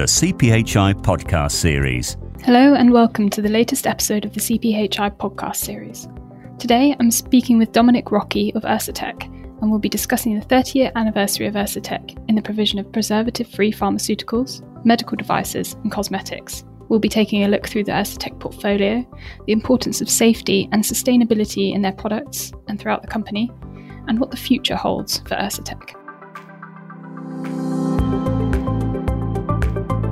the CPHI podcast series. Hello, and welcome to the latest episode of the CPHI podcast series. Today, I'm speaking with Dominic Rocky of Ursatec, and we'll be discussing the 30 year anniversary of Ursatec in the provision of preservative free pharmaceuticals, medical devices, and cosmetics. We'll be taking a look through the Ursatec portfolio, the importance of safety and sustainability in their products and throughout the company, and what the future holds for Ursatec.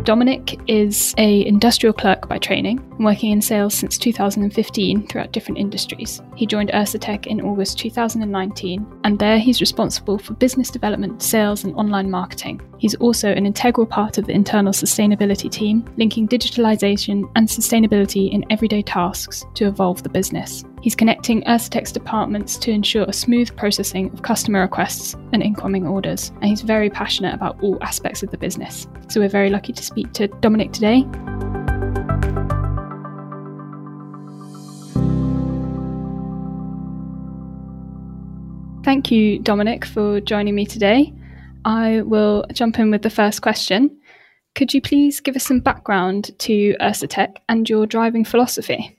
Dominic is a industrial clerk by training, working in sales since 2015 throughout different industries. He joined Ursatec in August 2019, and there he's responsible for business development, sales, and online marketing. He's also an integral part of the internal sustainability team, linking digitalization and sustainability in everyday tasks to evolve the business. He's connecting Ursatec's departments to ensure a smooth processing of customer requests and incoming orders, and he's very passionate about all aspects of the business. So we're very lucky to speak to Dominic today. Thank you, Dominic, for joining me today. I will jump in with the first question. Could you please give us some background to Ursatec and your driving philosophy?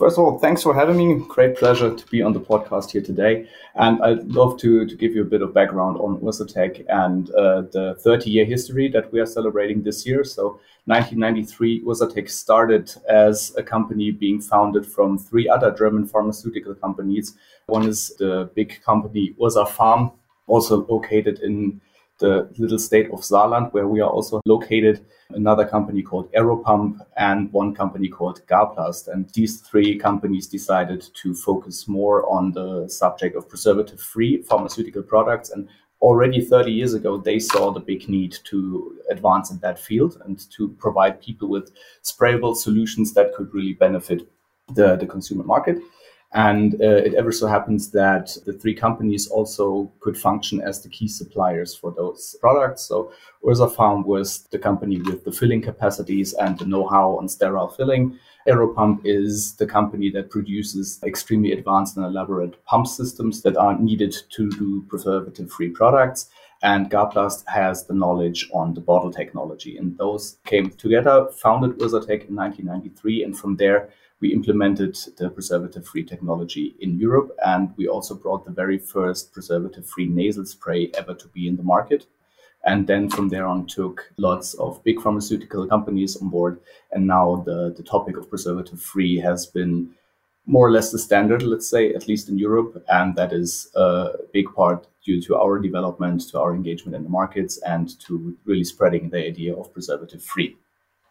First of all, thanks for having me. Great pleasure to be on the podcast here today. And I'd love to, to give you a bit of background on Ursatec and uh, the 30 year history that we are celebrating this year. So, 1993, Ursatec started as a company being founded from three other German pharmaceutical companies. One is the big company Ursapharm, also located in the little state of Saarland, where we are also located, another company called Aeropump, and one company called Garplast. And these three companies decided to focus more on the subject of preservative free pharmaceutical products. And already 30 years ago, they saw the big need to advance in that field and to provide people with sprayable solutions that could really benefit the, the consumer market. And uh, it ever so happens that the three companies also could function as the key suppliers for those products. So Ursapharm was the company with the filling capacities and the know-how on sterile filling. Aeropump is the company that produces extremely advanced and elaborate pump systems that are needed to do preservative-free products. And Garplast has the knowledge on the bottle technology. And those came together, founded Ursatec in 1993. And from there, we implemented the preservative free technology in Europe. And we also brought the very first preservative free nasal spray ever to be in the market. And then from there on, took lots of big pharmaceutical companies on board. And now the, the topic of preservative free has been more or less the standard, let's say, at least in Europe. And that is a big part due to our development, to our engagement in the markets, and to really spreading the idea of preservative free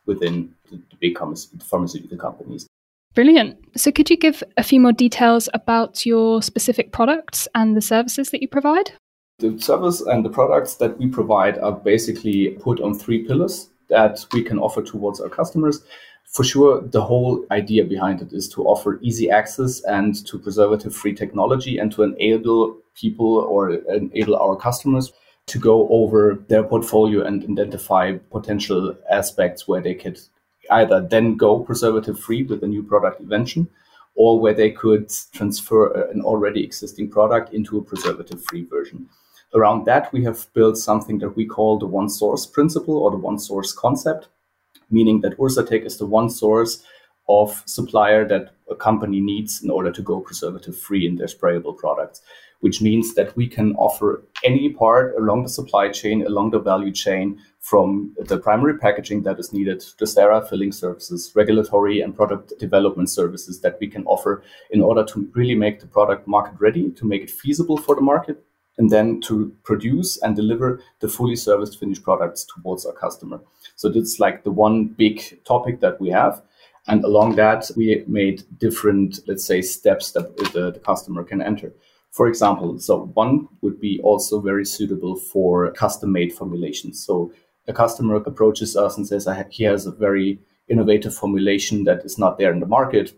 within the, the big pharmaceutical companies. Brilliant. So, could you give a few more details about your specific products and the services that you provide? The service and the products that we provide are basically put on three pillars that we can offer towards our customers. For sure, the whole idea behind it is to offer easy access and to preservative free technology and to enable people or enable our customers to go over their portfolio and identify potential aspects where they could either then go preservative free with a new product invention or where they could transfer uh, an already existing product into a preservative free version. Around that, we have built something that we call the one source principle or the one source concept, meaning that Ursatec is the one source of supplier that a company needs in order to go preservative free in their sprayable products, which means that we can offer any part along the supply chain, along the value chain, from the primary packaging that is needed to sterile filling services, regulatory and product development services that we can offer in order to really make the product market ready, to make it feasible for the market, and then to produce and deliver the fully serviced finished products towards our customer. So that's like the one big topic that we have. And along that, we made different, let's say, steps that the, the customer can enter. For example, so one would be also very suitable for custom made formulations. So a customer approaches us and says I he has a very innovative formulation that is not there in the market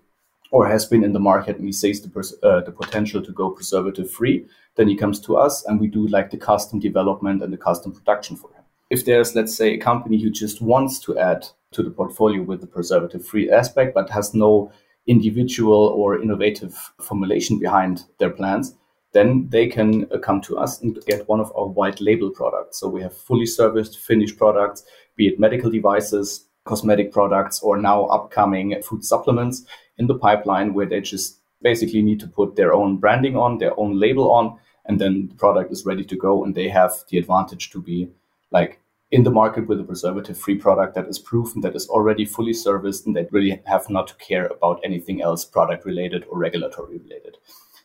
or has been in the market and he sees the, pers- uh, the potential to go preservative free, then he comes to us and we do like the custom development and the custom production for him. If there's, let's say, a company who just wants to add to the portfolio with the preservative free aspect, but has no individual or innovative formulation behind their plans, then they can uh, come to us and get one of our white label products. So we have fully serviced finished products, be it medical devices, cosmetic products, or now upcoming food supplements in the pipeline where they just basically need to put their own branding on, their own label on, and then the product is ready to go. And they have the advantage to be like in the market with a preservative free product that is proven, that is already fully serviced, and that really have not to care about anything else product related or regulatory related.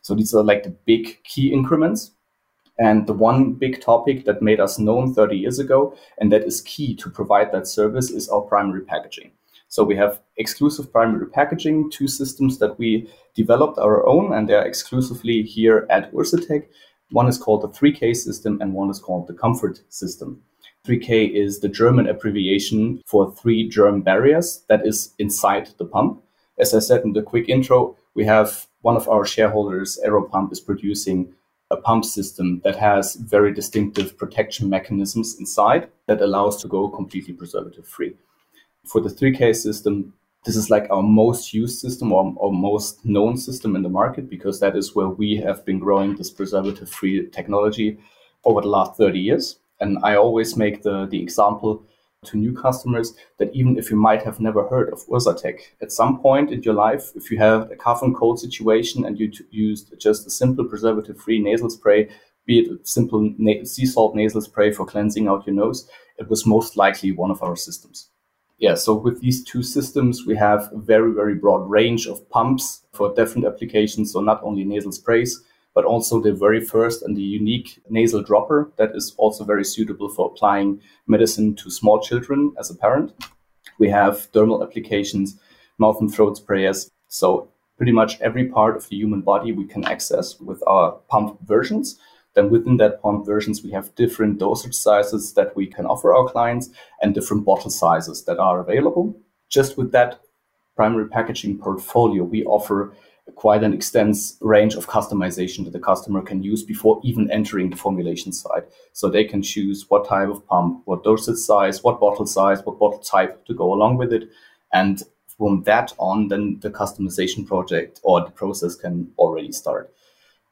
So these are like the big key increments. And the one big topic that made us known 30 years ago, and that is key to provide that service, is our primary packaging. So we have exclusive primary packaging, two systems that we developed our own, and they're exclusively here at Ursatec. One is called the 3K system, and one is called the Comfort system. 3K is the German abbreviation for three germ barriers that is inside the pump. As I said in the quick intro, we have one of our shareholders, Aeropump, is producing a pump system that has very distinctive protection mechanisms inside that allows to go completely preservative free. For the 3K system, this is like our most used system or, or most known system in the market because that is where we have been growing this preservative free technology over the last 30 years. And I always make the, the example to new customers that even if you might have never heard of Ursatec, at some point in your life, if you have a cough and cold situation and you used just a simple preservative free nasal spray, be it a simple sea salt nasal spray for cleansing out your nose, it was most likely one of our systems. Yeah, so with these two systems, we have a very, very broad range of pumps for different applications. So not only nasal sprays, but also the very first and the unique nasal dropper that is also very suitable for applying medicine to small children as a parent. We have dermal applications, mouth and throat sprayers. So pretty much every part of the human body we can access with our pump versions. Then within that pump versions, we have different dosage sizes that we can offer our clients and different bottle sizes that are available. Just with that primary packaging portfolio, we offer quite an extensive range of customization that the customer can use before even entering the formulation side. So they can choose what type of pump, what dosage size, what bottle size, what bottle type to go along with it. And from that on, then the customization project or the process can already start.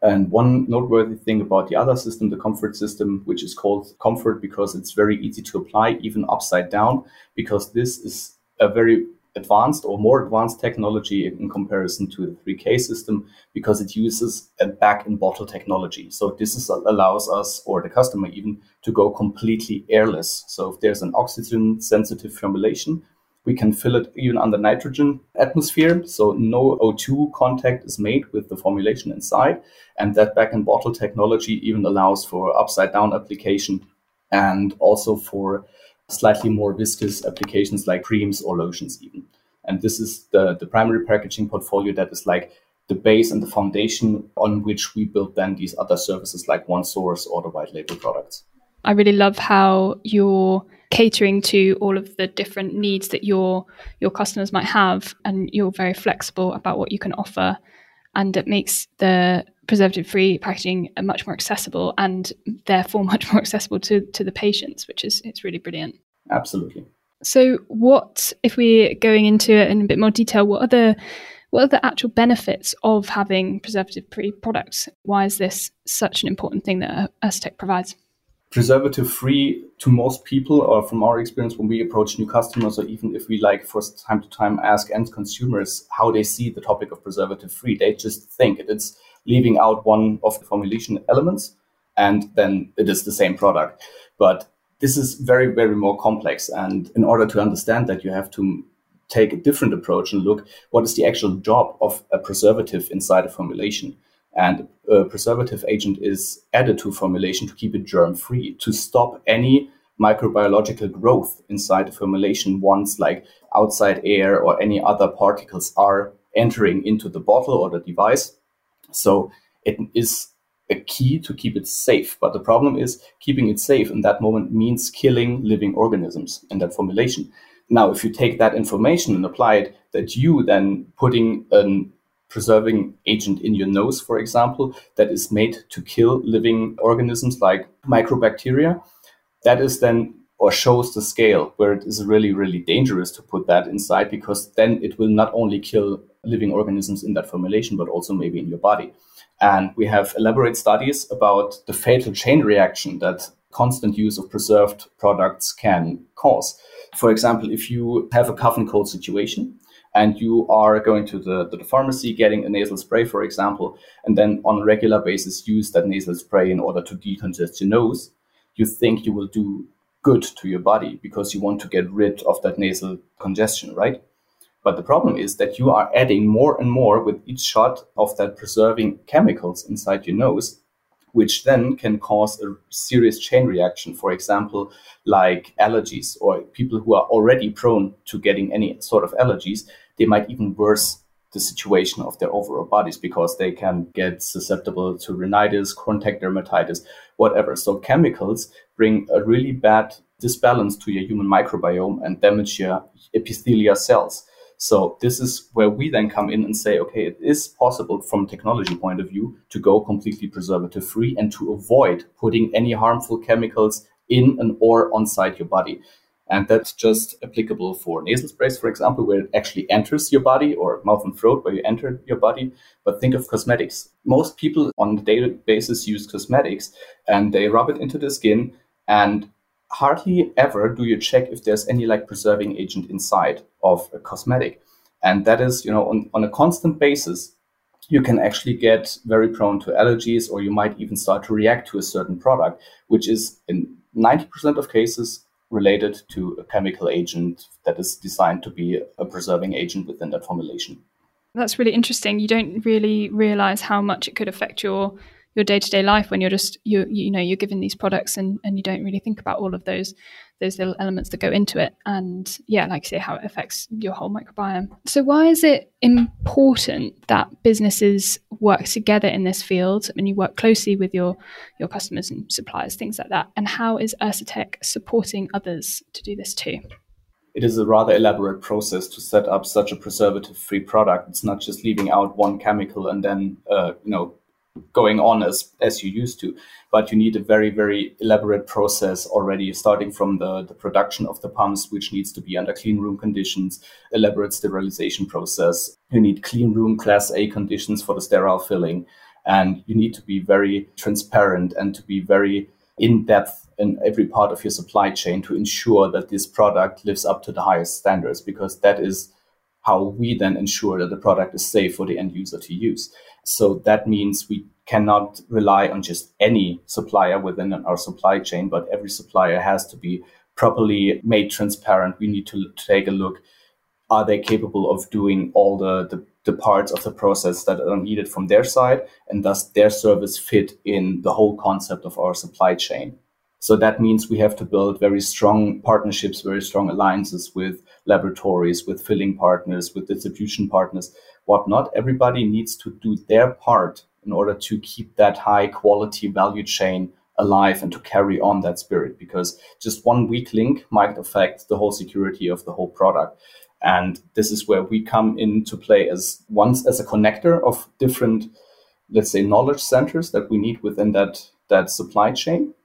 And one noteworthy thing about the other system, the comfort system, which is called comfort because it's very easy to apply, even upside down, because this is a very advanced or more advanced technology in comparison to the 3K system because it uses a back in bottle technology. So this is, allows us or the customer even to go completely airless. So if there's an oxygen sensitive formulation, we can fill it even under nitrogen atmosphere. So no O2 contact is made with the formulation inside. And that back in bottle technology even allows for upside down application and also for slightly more viscous applications like creams or lotions even. And this is the, the primary packaging portfolio that is like the base and the foundation on which we build then these other services like OneSource or the white label products. I really love how you're catering to all of the different needs that your your customers might have and you're very flexible about what you can offer and it makes the preservative free packaging are much more accessible and therefore much more accessible to, to the patients, which is it's really brilliant. Absolutely. So what if we're going into it in a bit more detail, what are the what are the actual benefits of having preservative free products? Why is this such an important thing that Ursatec provides? preservative free to most people or from our experience when we approach new customers or even if we like for time to time ask end consumers how they see the topic of preservative free they just think it's leaving out one of the formulation elements and then it is the same product but this is very very more complex and in order to understand that you have to take a different approach and look what is the actual job of a preservative inside a formulation and a preservative agent is added to formulation to keep it germ free, to stop any microbiological growth inside the formulation once like outside air or any other particles are entering into the bottle or the device. So it is a key to keep it safe. But the problem is keeping it safe in that moment means killing living organisms in that formulation. Now, if you take that information and apply it, that you then putting an preserving agent in your nose, for example, that is made to kill living organisms like microbacteria. That is then or shows the scale where it is really, really dangerous to put that inside because then it will not only kill living organisms in that formulation, but also maybe in your body. And we have elaborate studies about the fatal chain reaction that constant use of preserved products can cause. For example, if you have a cough and cold situation and you are going to the, the pharmacy getting a nasal spray, for example, and then on a regular basis use that nasal spray in order to decongest your nose, you think you will do good to your body because you want to get rid of that nasal congestion, right? But the problem is that you are adding more and more with each shot of that preserving chemicals inside your nose, which then can cause a serious chain reaction. For example, like allergies or people who are already prone to getting any sort of allergies, they might even worse the situation of their overall bodies because they can get susceptible to rhinitis, contact dermatitis, whatever. So chemicals bring a really bad disbalance to your human microbiome and damage your epithelial cells. So this is where we then come in and say, okay, it is possible from technology point of view to go completely preservative free and to avoid putting any harmful chemicals in and or inside your body. And that's just applicable for nasal sprays, for example, where it actually enters your body or mouth and throat where you enter your body. But think of cosmetics. Most people on a daily basis use cosmetics and they rub it into the skin and hardly ever do you check if there's any like preserving agent inside of a cosmetic. And that is, you know, on, on a constant basis, you can actually get very prone to allergies or you might even start to react to a certain product, which is in 90% of cases related to a chemical agent that is designed to be a preserving agent within that formulation. That's really interesting. You don't really realize how much it could affect your your day to day life when you're just you you know you're given these products and and you don't really think about all of those those little elements that go into it. And yeah like I say how it affects your whole microbiome. So why is it important that businesses work together in this field and you work closely with your your customers and suppliers things like that? And how is Ursatec supporting others to do this too? It is a rather elaborate process to set up such a preservative free product. It's not just leaving out one chemical and then uh, you know going on as as you used to but you need a very very elaborate process already starting from the, the production of the pumps which needs to be under clean room conditions elaborate sterilization process. You need clean room class a conditions for the sterile filling and you need to be very transparent and to be very in depth in every part of your supply chain to ensure that this product lives up to the highest standards because that is how we then ensure that the product is safe for the end user to use. So that means we cannot rely on just any supplier within our supply chain, but every supplier has to be properly made transparent. We need to take a look. Are they capable of doing all the, the, the parts of the process that are needed from their side? And does their service fit in the whole concept of our supply chain? So that means we have to build very strong partnerships, very strong alliances with laboratories, with filling partners, with distribution partners, whatnot. Everybody needs to do their part in order to keep that high quality value chain alive and to carry on that spirit because just one weak link might affect the whole security of the whole product. And this is where we come into play as once as a connector of different, let's say, knowledge centers that we need within that, that supply chain.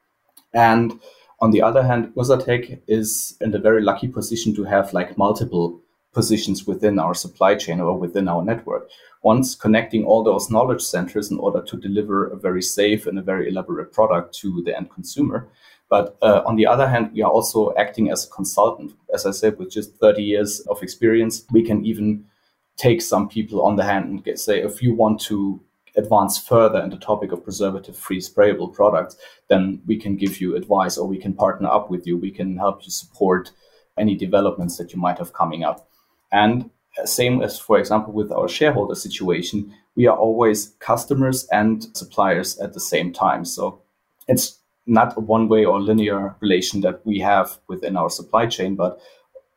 And on the other hand, Ursatec is in a very lucky position to have like multiple positions within our supply chain or within our network. Once connecting all those knowledge centers in order to deliver a very safe and a very elaborate product to the end consumer. But uh, on the other hand, we are also acting as a consultant. As I said, with just 30 years of experience, we can even take some people on the hand and get, say, if you want to advance further in the topic of preservative free sprayable products, then we can give you advice or we can partner up with you. We can help you support any developments that you might have coming up. And uh, same as, for example, with our shareholder situation, we are always customers and suppliers at the same time. So it's not a one way or linear relation that we have within our supply chain, but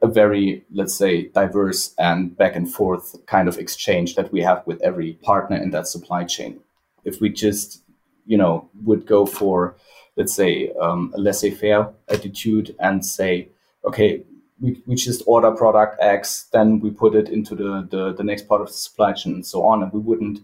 a very, let's say, diverse and back and forth kind of exchange that we have with every partner in that supply chain. If we just, you know, would go for, let's say, um, a laissez faire attitude and say, okay, we, we just order product X, then we put it into the, the, the next part of the supply chain and so on. And we wouldn't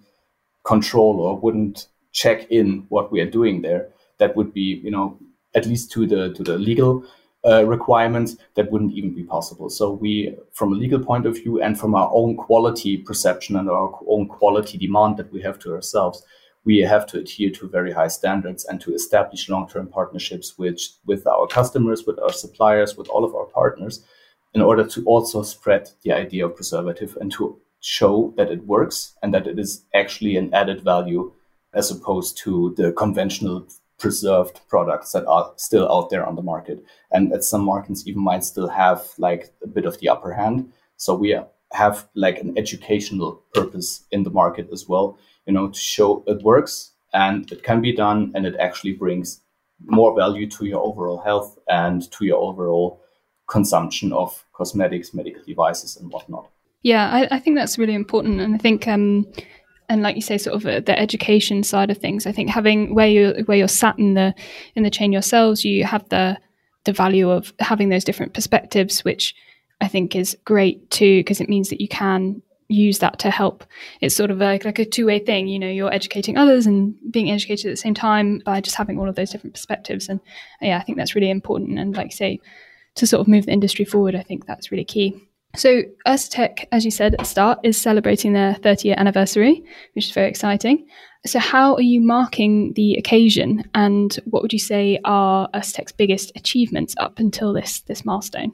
control or wouldn't check in what we are doing there. That would be, you know, at least to the to the legal uh, requirements that wouldn't even be possible. So we, from a legal point of view and from our own quality perception and our own quality demand that we have to ourselves, we have to adhere to very high standards and to establish long-term partnerships with, with our customers, with our suppliers, with all of our partners, in order to also spread the idea of preservative and to show that it works and that it is actually an added value as opposed to the conventional preserved products that are still out there on the market. And at some markets even might still have like a bit of the upper hand. So we have like an educational purpose in the market as well, you know, to show it works and it can be done and it actually brings more value to your overall health and to your overall consumption of cosmetics, medical devices, and whatnot. Yeah, I, I think that's really important. And I think um, and like you say, sort of uh, the education side of things. I think having where you where you're sat in the in the chain yourselves, you have the the value of having those different perspectives, which I think is great too, because it means that you can use that to help. It's sort of like, like a two way thing. You know, you're educating others and being educated at the same time by just having all of those different perspectives. And yeah, I think that's really important. And like say, to sort of move the industry forward, I think that's really key. So, Ursa as you said at the start, is celebrating their 30 year anniversary, which is very exciting. So, how are you marking the occasion, and what would you say are Ursa biggest achievements up until this this milestone?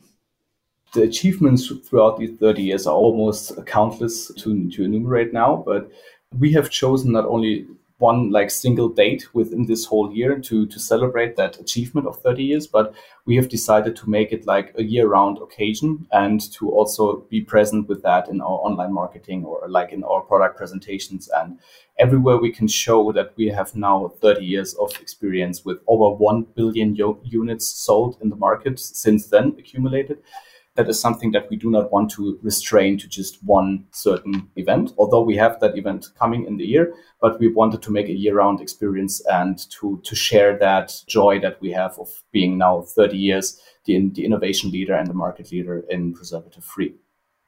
The achievements throughout these 30 years are almost countless to, to enumerate now, but we have chosen not only one like single date within this whole year to to celebrate that achievement of 30 years but we have decided to make it like a year round occasion and to also be present with that in our online marketing or like in our product presentations. And everywhere we can show that we have now 30 years of experience with over 1 billion units sold in the market since then accumulated that is something that we do not want to restrain to just one certain event, although we have that event coming in the year, but we wanted to make a year round experience and to, to share that joy that we have of being now 30 years the, the innovation leader and the market leader in preservative free.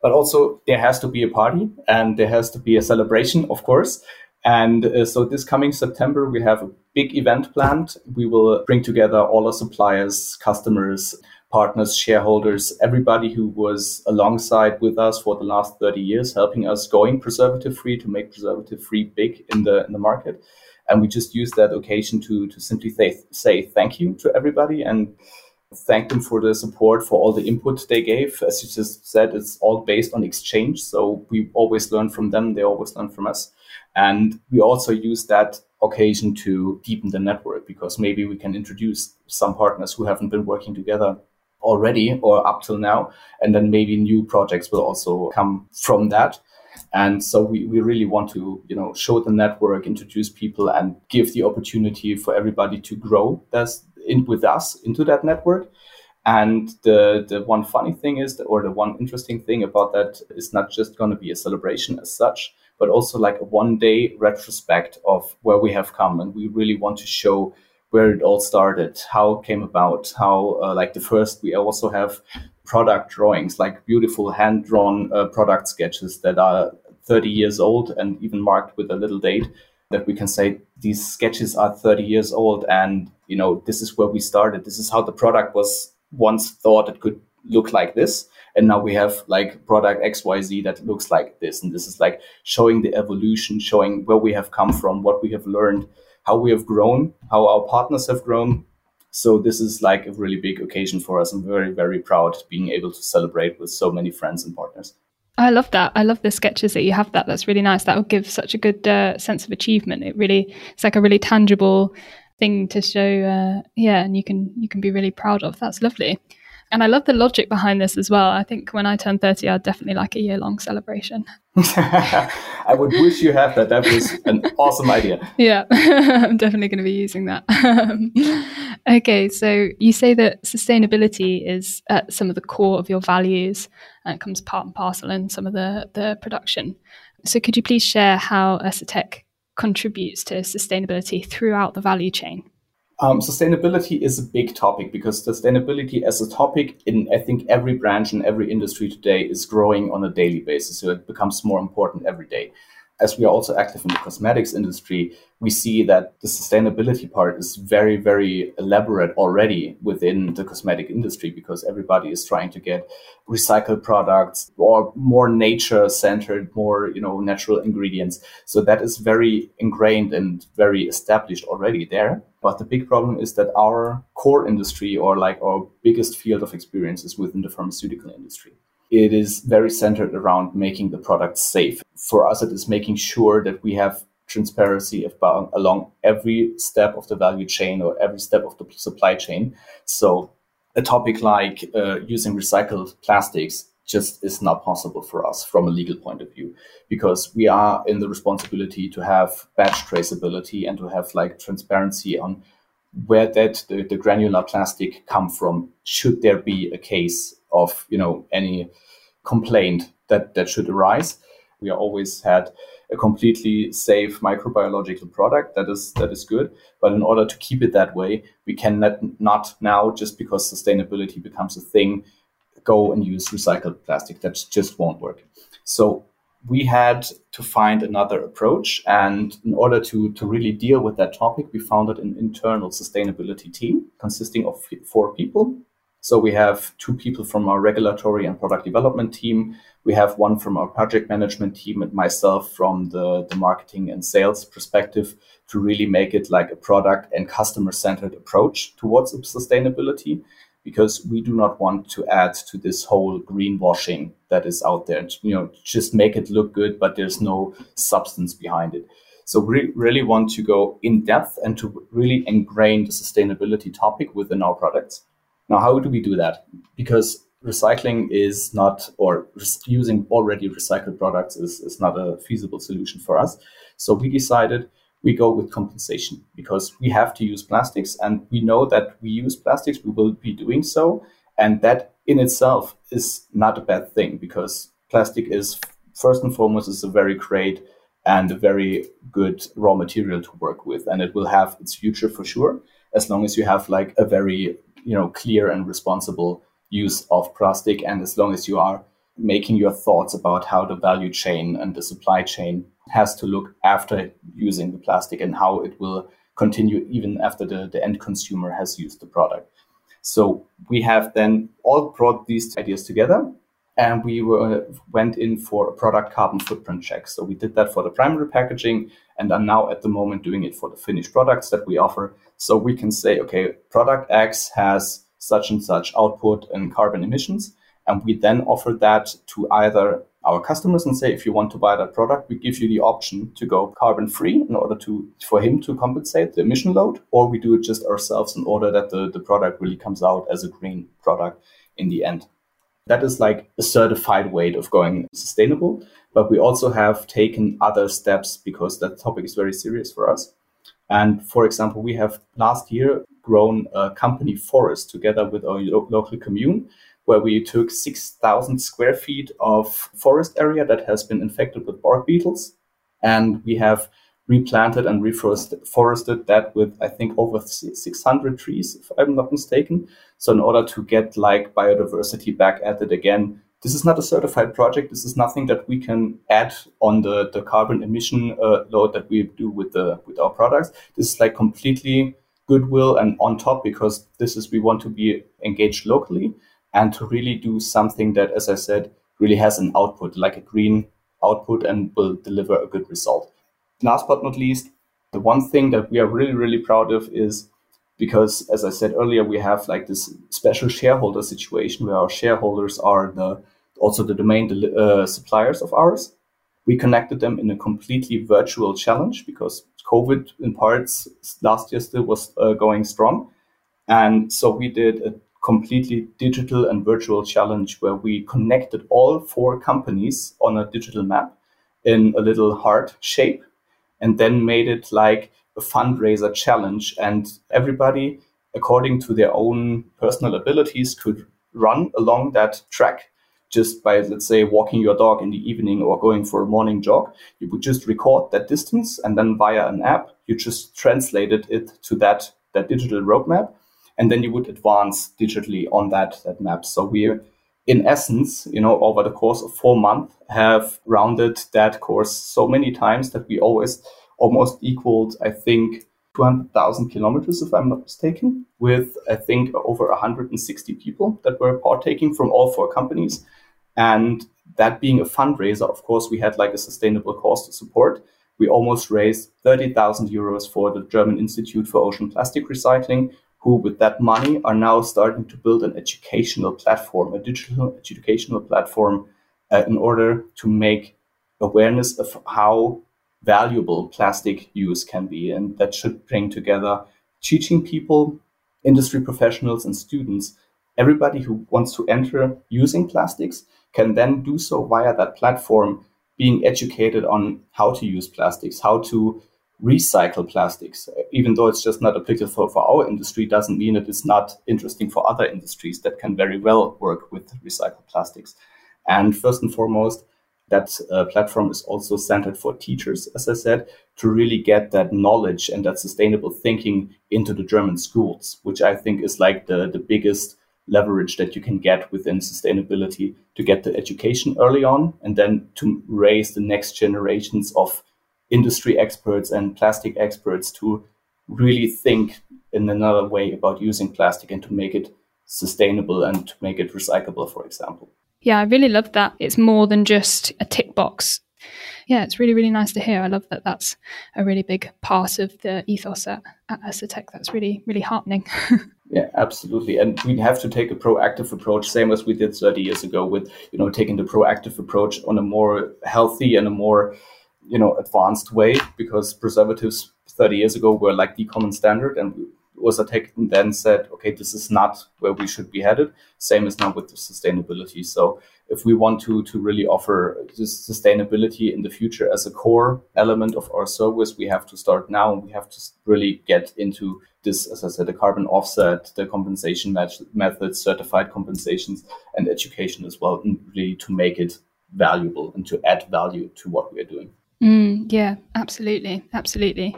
But also, there has to be a party and there has to be a celebration, of course. And uh, so this coming September, we have a big event planned. We will bring together all our suppliers, customers, partners, shareholders, everybody who was alongside with us for the last 30 years, helping us going preservative free to make preservative free big in the in the market. And we just use that occasion to to simply say, say thank you to everybody and thank them for the support, for all the input they gave. As you just said, it's all based on exchange. So we always learn from them, they always learn from us. And we also use that occasion to deepen the network because maybe we can introduce some partners who haven't been working together already or up till now. And then maybe new projects will also come from that. And so we, we really want to, you know, show the network, introduce people and give the opportunity for everybody to grow that's in with us into that network. And the, the one funny thing is, or the one interesting thing about that is not just going to be a celebration as such, but also like a one day retrospect of where we have come. And we really want to show where it all started, how it came about, how uh, like the first we also have product drawings, like beautiful hand drawn uh, product sketches that are 30 years old and even marked with a little date that we can say these sketches are 30 years old and you know this is where we started. This is how the product was once thought it could look like this. And now we have like product xyz that looks like this. And this is like showing the evolution showing where we have come from what we have learned how we have grown, how our partners have grown. So this is like a really big occasion for us. I'm very, very proud being able to celebrate with so many friends and partners. I love that. I love the sketches that you have. That that's really nice. That will give such a good uh, sense of achievement. It really, it's like a really tangible thing to show. Uh, yeah, and you can you can be really proud of. That's lovely. And I love the logic behind this as well. I think when I turn 30, I'd definitely like a year long celebration. I would wish you had that. That was an awesome idea. Yeah, I'm definitely going to be using that. okay, so you say that sustainability is at some of the core of your values and it comes part and parcel in some of the, the production. So could you please share how Ursa contributes to sustainability throughout the value chain? Um, sustainability is a big topic because sustainability as a topic in I think every branch and every industry today is growing on a daily basis. So it becomes more important every day. As we are also active in the cosmetics industry, we see that the sustainability part is very, very elaborate already within the cosmetic industry because everybody is trying to get recycled products or more nature centered, more, you know, natural ingredients. So that is very ingrained and very established already there. But the big problem is that our core industry or like our biggest field of experience is within the pharmaceutical industry it is very centered around making the product safe. For us, it is making sure that we have transparency about, along every step of the value chain or every step of the supply chain. So a topic like uh, using recycled plastics just is not possible for us from a legal point of view because we are in the responsibility to have batch traceability and to have like transparency on where that the, the granular plastic come from should there be a case of you know any complaint that that should arise. We always had a completely safe microbiological product that is that is good. But in order to keep it that way, we cannot not now just because sustainability becomes a thing, go and use recycled plastic. That just won't work. So we had to find another approach. And in order to, to really deal with that topic, we founded an internal sustainability team consisting of four people. So we have two people from our regulatory and product development team. We have one from our project management team and myself from the, the marketing and sales perspective to really make it like a product and customer centered approach towards sustainability because we do not want to add to this whole greenwashing that is out there. You know, just make it look good, but there's no substance behind it. So we really want to go in depth and to really ingrain the sustainability topic within our products. Now, how do we do that? Because recycling is not, or using already recycled products is, is not a feasible solution for us. So we decided we go with compensation because we have to use plastics and we know that we use plastics, we will be doing so. And that in itself is not a bad thing because plastic is, first and foremost, is a very great and a very good raw material to work with. And it will have its future for sure, as long as you have like a very you know clear and responsible use of plastic and as long as you are making your thoughts about how the value chain and the supply chain has to look after using the plastic and how it will continue even after the, the end consumer has used the product. So we have then all brought these ideas together and we were, went in for a product carbon footprint check. So we did that for the primary packaging and are now at the moment doing it for the finished products that we offer. So we can say, okay, product X has such and such output and carbon emissions. And we then offer that to either our customers and say, if you want to buy that product, we give you the option to go carbon free in order to for him to compensate the emission load, or we do it just ourselves in order that the, the product really comes out as a green product in the end. That is like a certified way of going sustainable. But we also have taken other steps because that topic is very serious for us. And for example, we have last year grown a company forest together with our lo- local commune, where we took 6,000 square feet of forest area that has been infected with bark beetles. And we have replanted and reforested that with, I think, over 600 trees, if I'm not mistaken. So in order to get like biodiversity back at it again, this is not a certified project. This is nothing that we can add on the, the carbon emission uh, load that we do with the with our products. This is like completely goodwill and on top because this is we want to be engaged locally and to really do something that, as I said, really has an output, like a green output and will deliver a good result. Last but not least, the one thing that we are really, really proud of is because, as I said earlier, we have like this special shareholder situation where our shareholders are the also the domain uh, suppliers of ours. We connected them in a completely virtual challenge because COVID in parts last year still was uh, going strong. And so we did a completely digital and virtual challenge where we connected all four companies on a digital map in a little heart shape and then made it like a fundraiser challenge. And everybody, according to their own personal abilities, could run along that track just by, let's say, walking your dog in the evening or going for a morning jog. You would just record that distance and then via an app, you just translated it to that, that digital roadmap. And then you would advance digitally on that, that map. So we in essence, you know, over the course of four months, have rounded that course so many times that we always almost equaled, I think, 200,000 kilometers, if I'm not mistaken, with I think over 160 people that were partaking from all four companies. And that being a fundraiser, of course, we had like a sustainable cause to support. We almost raised 30,000 euros for the German Institute for Ocean Plastic Recycling, who, with that money, are now starting to build an educational platform, a digital educational platform, uh, in order to make awareness of how valuable plastic use can be. And that should bring together teaching people, industry professionals, and students. Everybody who wants to enter using plastics can then do so via that platform, being educated on how to use plastics, how to recycle plastics. Even though it's just not applicable for, for our industry, doesn't mean it is not interesting for other industries that can very well work with recycled plastics. And first and foremost, that uh, platform is also centered for teachers, as I said, to really get that knowledge and that sustainable thinking into the German schools, which I think is like the, the biggest leverage that you can get within sustainability to get the education early on and then to raise the next generations of industry experts and plastic experts to really think in another way about using plastic and to make it sustainable and to make it recyclable, for example. Yeah, I really love that. It's more than just a tick box. Yeah, it's really, really nice to hear. I love that that's a really big part of the ethos at, at Ursatec. That's really, really heartening. yeah, absolutely. And we have to take a proactive approach, same as we did 30 years ago with, you know, taking the proactive approach on a more healthy and a more, you know, advanced way because preservatives 30 years ago were like the common standard and was attacked and then said, okay, this is not where we should be headed. Same as now with the sustainability. So if we want to, to really offer this sustainability in the future as a core element of our service, we have to start now. And we have to really get into this, as I said, the carbon offset, the compensation methods, certified compensations, and education as well, and really to make it valuable and to add value to what we are doing. Mm, yeah, absolutely. Absolutely.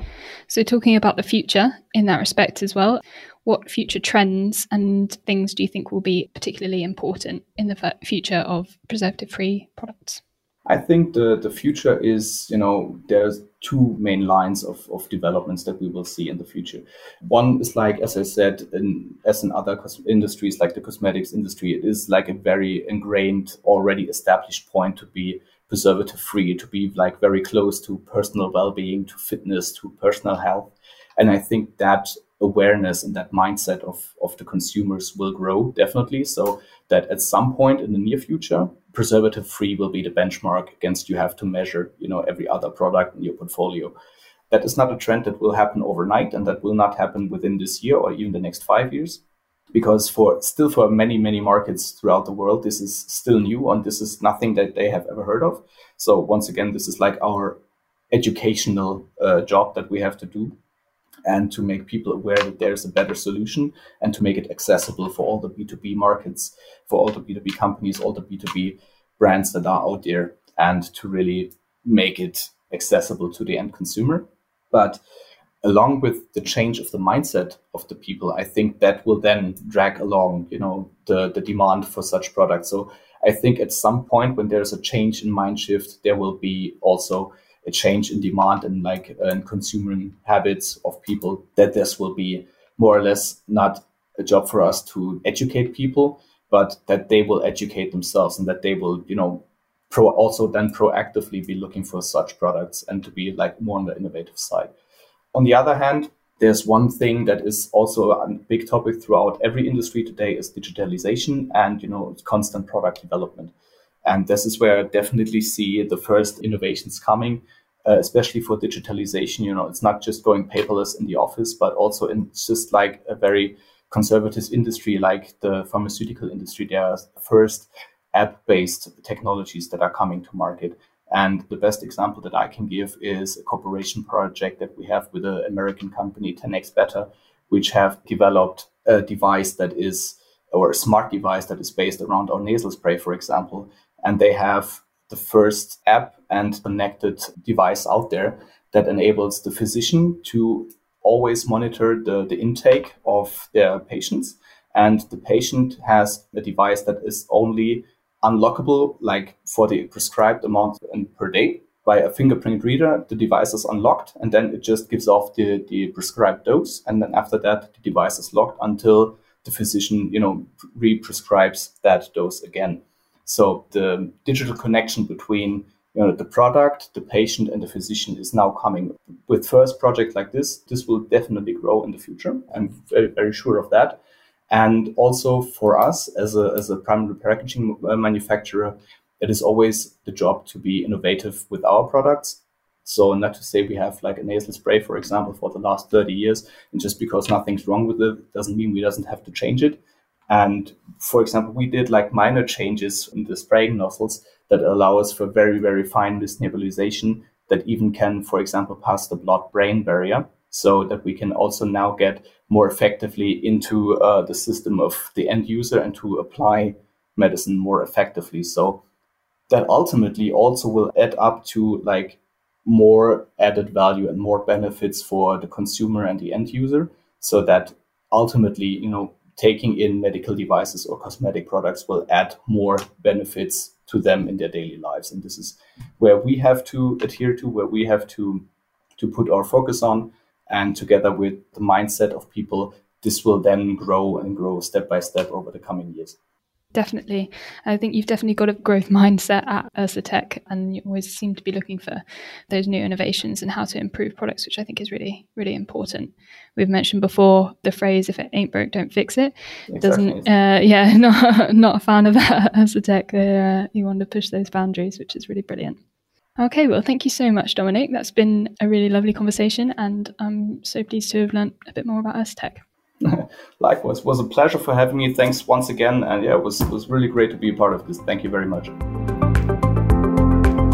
So, talking about the future in that respect as well, what future trends and things do you think will be particularly important in the future of preservative free products? I think the, the future is, you know, there's two main lines of, of developments that we will see in the future. One is like, as I said, in, as in other cos- industries like the cosmetics industry, it is like a very ingrained, already established point to be preservative free, to be like very close to personal well being, to fitness, to personal health. And I think that awareness and that mindset of, of the consumers will grow definitely. So that at some point in the near future, preservative free will be the benchmark against you have to measure, you know, every other product in your portfolio. That is not a trend that will happen overnight and that will not happen within this year or even the next five years because for still for many many markets throughout the world this is still new and this is nothing that they have ever heard of. So once again this is like our educational uh, job that we have to do and to make people aware that there's a better solution and to make it accessible for all the b2b markets for all the b2b companies all the b2b brands that are out there and to really make it accessible to the end consumer. But along with the change of the mindset of the people, I think that will then drag along, you know, the, the demand for such products. So I think at some point when there's a change in mind shift, there will be also a change in demand and like uh, in consuming habits of people that this will be more or less not a job for us to educate people, but that they will educate themselves and that they will, you know, pro also then proactively be looking for such products and to be like more on the innovative side. On the other hand, there's one thing that is also a big topic throughout every industry today is digitalization and you know constant product development. And this is where I definitely see the first innovations coming, uh, especially for digitalization. You know, it's not just going paperless in the office, but also in just like a very conservative industry like the pharmaceutical industry. There are first app-based technologies that are coming to market. And the best example that I can give is a cooperation project that we have with an American company, 10x Better, which have developed a device that is, or a smart device that is based around our nasal spray, for example. And they have the first app and connected device out there that enables the physician to always monitor the, the intake of their patients and the patient has a device that is only unlockable like for the prescribed amount and per day by a fingerprint reader the device is unlocked and then it just gives off the, the prescribed dose and then after that the device is locked until the physician you know re-prescribes that dose again so the digital connection between you know, the product, the patient, and the physician is now coming. With first project like this, this will definitely grow in the future. I'm very, very sure of that. And also for us as a, as a primary packaging uh, manufacturer, it is always the job to be innovative with our products. So not to say we have like a nasal spray, for example, for the last 30 years, and just because nothing's wrong with it doesn't mean we doesn't have to change it. And for example, we did like minor changes in the spraying nozzles that allow us for very, very fine mist nebulization that even can, for example, pass the blood-brain barrier so that we can also now get more effectively into uh, the system of the end user and to apply medicine more effectively. So that ultimately also will add up to like more added value and more benefits for the consumer and the end user so that ultimately, you know, taking in medical devices or cosmetic products will add more benefits to them in their daily lives. And this is where we have to adhere to, where we have to, to put our focus on. And together with the mindset of people, this will then grow and grow step by step over the coming years. Definitely. I think you've definitely got a growth mindset at Ursatec and you always seem to be looking for those new innovations and how to improve products, which I think is really, really important. We've mentioned before the phrase, if it ain't broke, don't fix it. Exactly. Doesn't, uh, yeah, not, not a fan of that Ursatec. Uh, you want to push those boundaries, which is really brilliant. Okay, well, thank you so much, Dominic. That's been a really lovely conversation, and I'm so pleased to have learned a bit more about Ursatec. Likewise, it was a pleasure for having me. Thanks once again, and yeah, it was was really great to be a part of this. Thank you very much.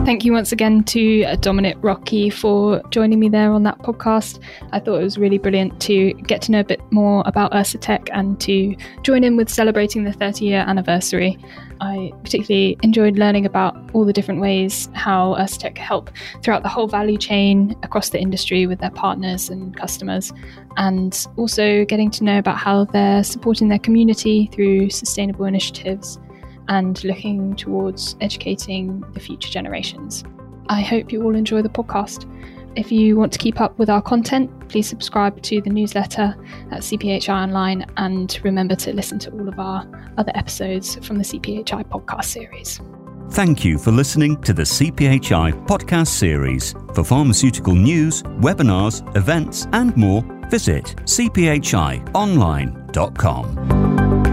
Thank you once again to uh, Dominic Rocky for joining me there on that podcast. I thought it was really brilliant to get to know a bit more about Ursatec and to join in with celebrating the 30 year anniversary. I particularly enjoyed learning about all the different ways how Ursatec help throughout the whole value chain across the industry with their partners and customers, and also getting to know about how they're supporting their community through sustainable initiatives and looking towards educating the future generations. I hope you all enjoy the podcast. If you want to keep up with our content, please subscribe to the newsletter at CPHI Online and remember to listen to all of our other episodes from the CPHI podcast series. Thank you for listening to the CPHI podcast series. For pharmaceutical news, webinars, events, and more, visit cphionline.com.